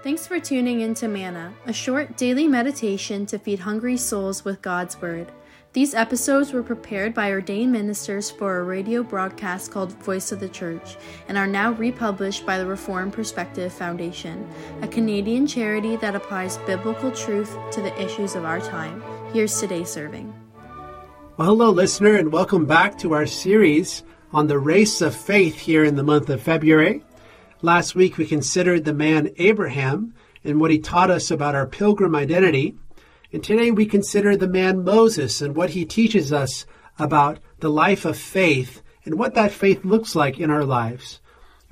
Thanks for tuning in to Manna, a short daily meditation to feed hungry souls with God's Word. These episodes were prepared by ordained ministers for a radio broadcast called Voice of the Church and are now republished by the Reformed Perspective Foundation, a Canadian charity that applies biblical truth to the issues of our time. Here's today's serving. Well, hello, listener, and welcome back to our series on the race of faith here in the month of February. Last week we considered the man Abraham and what he taught us about our pilgrim identity. And today we consider the man Moses and what he teaches us about the life of faith and what that faith looks like in our lives.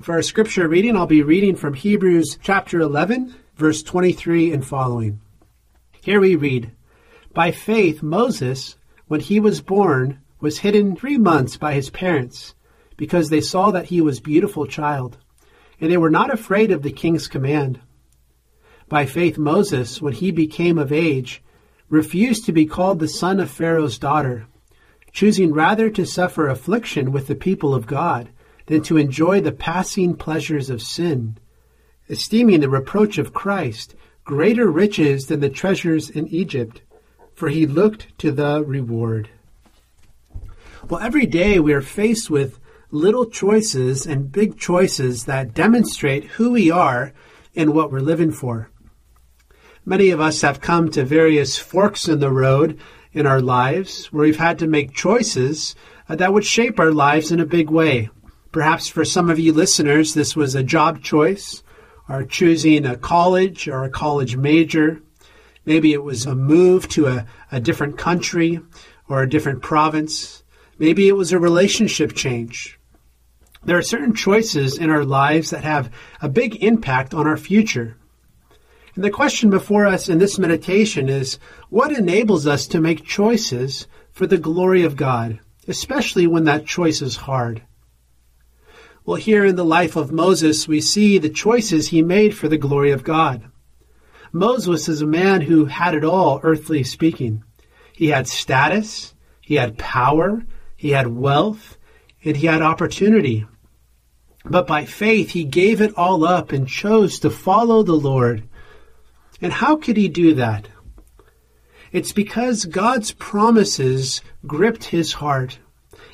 For our scripture reading, I'll be reading from Hebrews chapter 11, verse 23 and following. Here we read, By faith, Moses, when he was born, was hidden three months by his parents, because they saw that he was beautiful child, and they were not afraid of the king's command. By faith, Moses, when he became of age, refused to be called the son of Pharaoh's daughter, choosing rather to suffer affliction with the people of God than to enjoy the passing pleasures of sin, esteeming the reproach of Christ greater riches than the treasures in Egypt, for he looked to the reward. Well, every day we are faced with little choices and big choices that demonstrate who we are and what we're living for. Many of us have come to various forks in the road in our lives where we've had to make choices uh, that would shape our lives in a big way. Perhaps for some of you listeners, this was a job choice, or choosing a college or a college major. Maybe it was a move to a, a different country or a different province. Maybe it was a relationship change. There are certain choices in our lives that have a big impact on our future. And the question before us in this meditation is what enables us to make choices for the glory of God, especially when that choice is hard? Well, here in the life of Moses, we see the choices he made for the glory of God. Moses is a man who had it all, earthly speaking. He had status, he had power, he had wealth, and he had opportunity. But by faith, he gave it all up and chose to follow the Lord and how could he do that? It's because God's promises gripped his heart,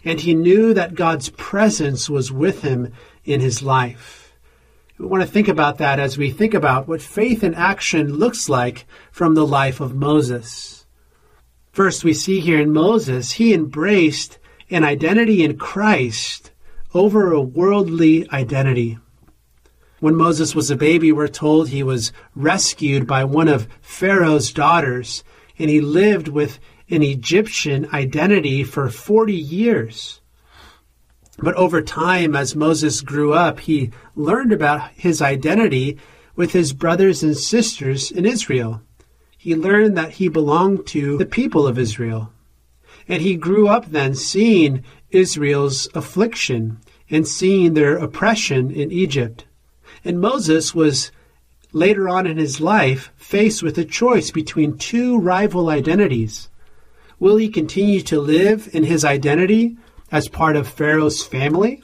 and he knew that God's presence was with him in his life. We want to think about that as we think about what faith in action looks like from the life of Moses. First, we see here in Moses, he embraced an identity in Christ over a worldly identity. When Moses was a baby, we're told he was rescued by one of Pharaoh's daughters, and he lived with an Egyptian identity for 40 years. But over time, as Moses grew up, he learned about his identity with his brothers and sisters in Israel. He learned that he belonged to the people of Israel. And he grew up then seeing Israel's affliction and seeing their oppression in Egypt. And Moses was later on in his life faced with a choice between two rival identities. Will he continue to live in his identity as part of Pharaoh's family?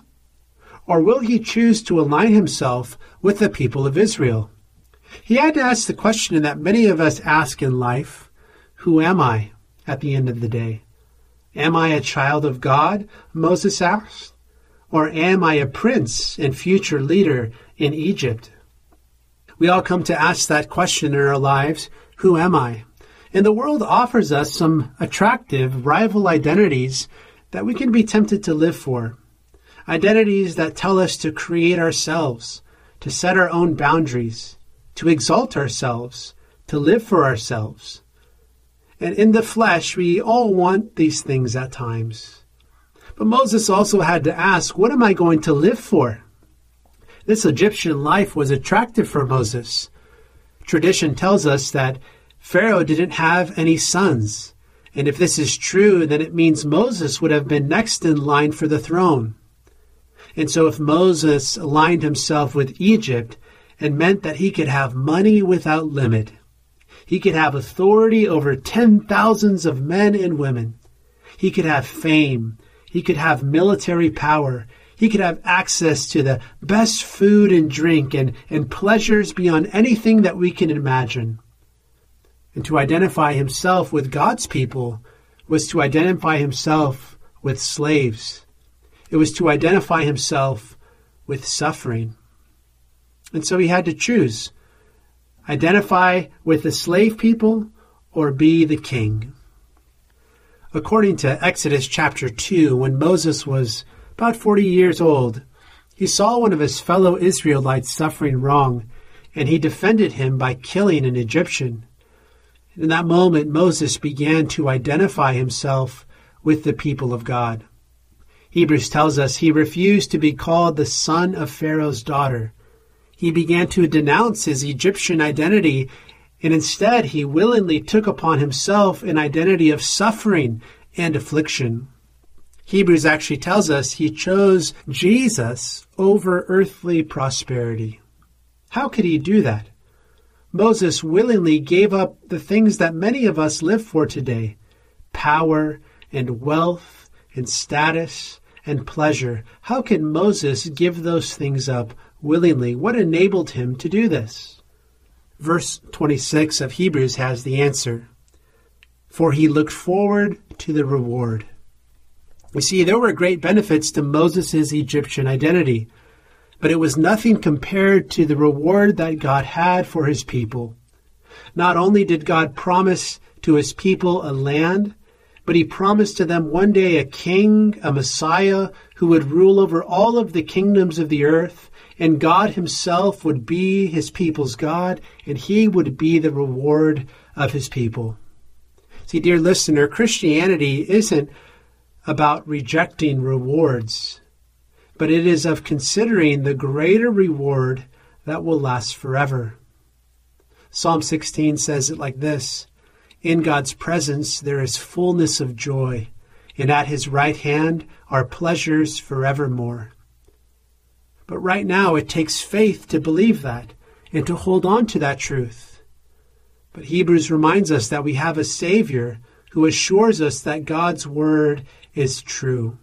Or will he choose to align himself with the people of Israel? He had to ask the question that many of us ask in life Who am I at the end of the day? Am I a child of God? Moses asked. Or am I a prince and future leader in Egypt? We all come to ask that question in our lives Who am I? And the world offers us some attractive rival identities that we can be tempted to live for. Identities that tell us to create ourselves, to set our own boundaries, to exalt ourselves, to live for ourselves. And in the flesh, we all want these things at times. But Moses also had to ask, What am I going to live for? This Egyptian life was attractive for Moses. Tradition tells us that Pharaoh didn't have any sons. And if this is true, then it means Moses would have been next in line for the throne. And so if Moses aligned himself with Egypt, it meant that he could have money without limit. He could have authority over ten thousands of men and women. He could have fame. He could have military power. He could have access to the best food and drink and, and pleasures beyond anything that we can imagine. And to identify himself with God's people was to identify himself with slaves. It was to identify himself with suffering. And so he had to choose identify with the slave people or be the king. According to Exodus chapter 2, when Moses was about 40 years old, he saw one of his fellow Israelites suffering wrong, and he defended him by killing an Egyptian. In that moment, Moses began to identify himself with the people of God. Hebrews tells us he refused to be called the son of Pharaoh's daughter. He began to denounce his Egyptian identity and instead he willingly took upon himself an identity of suffering and affliction. Hebrews actually tells us he chose Jesus over earthly prosperity. How could he do that? Moses willingly gave up the things that many of us live for today power and wealth and status and pleasure. How can Moses give those things up willingly? What enabled him to do this? Verse 26 of Hebrews has the answer. For he looked forward to the reward. You see, there were great benefits to Moses' Egyptian identity, but it was nothing compared to the reward that God had for his people. Not only did God promise to his people a land, but he promised to them one day a king, a Messiah, who would rule over all of the kingdoms of the earth and God Himself would be His people's God, and He would be the reward of His people. See, dear listener, Christianity isn't about rejecting rewards, but it is of considering the greater reward that will last forever. Psalm 16 says it like this In God's presence there is fullness of joy, and at his right hand are pleasures forevermore. But right now, it takes faith to believe that and to hold on to that truth. But Hebrews reminds us that we have a Savior who assures us that God's Word is true.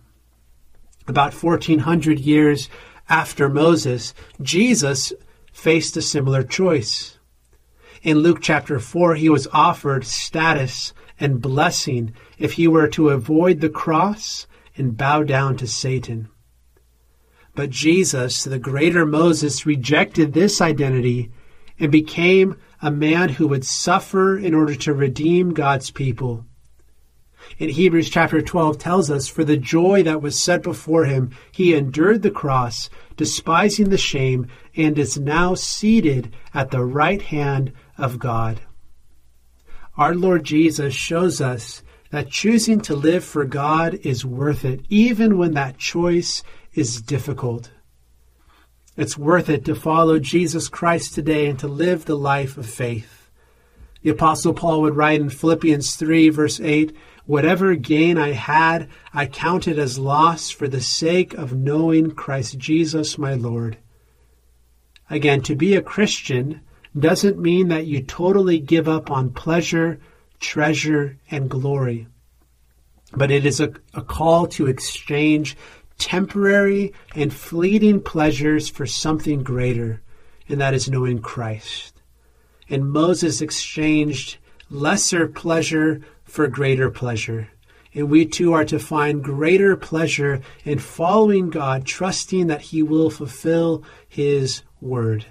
About 1400 years after Moses, Jesus faced a similar choice. In Luke chapter 4, he was offered status and blessing if he were to avoid the cross and bow down to Satan. But Jesus, the greater Moses, rejected this identity and became a man who would suffer in order to redeem God's people. In Hebrews chapter 12 tells us, For the joy that was set before him, he endured the cross, despising the shame, and is now seated at the right hand of God. Our Lord Jesus shows us that choosing to live for God is worth it, even when that choice is difficult. It's worth it to follow Jesus Christ today and to live the life of faith. The Apostle Paul would write in Philippians 3, verse 8 Whatever gain I had, I counted as loss for the sake of knowing Christ Jesus my Lord. Again, to be a Christian doesn't mean that you totally give up on pleasure, treasure, and glory. But it is a, a call to exchange temporary and fleeting pleasures for something greater, and that is knowing Christ. And Moses exchanged lesser pleasure for greater pleasure. And we too are to find greater pleasure in following God, trusting that He will fulfill His word.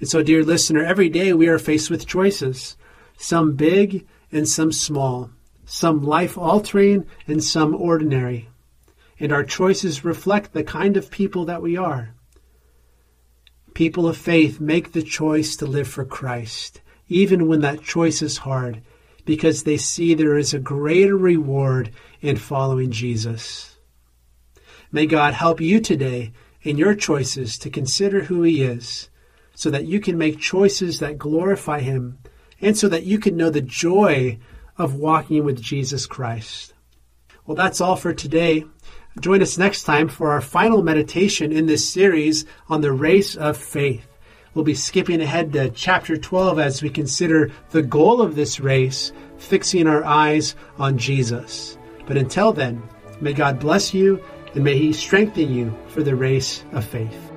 And so, dear listener, every day we are faced with choices, some big and some small, some life altering and some ordinary and our choices reflect the kind of people that we are. People of faith make the choice to live for Christ, even when that choice is hard, because they see there is a greater reward in following Jesus. May God help you today in your choices to consider who He is, so that you can make choices that glorify Him, and so that you can know the joy of walking with Jesus Christ. Well, that's all for today. Join us next time for our final meditation in this series on the race of faith. We'll be skipping ahead to chapter 12 as we consider the goal of this race, fixing our eyes on Jesus. But until then, may God bless you and may He strengthen you for the race of faith.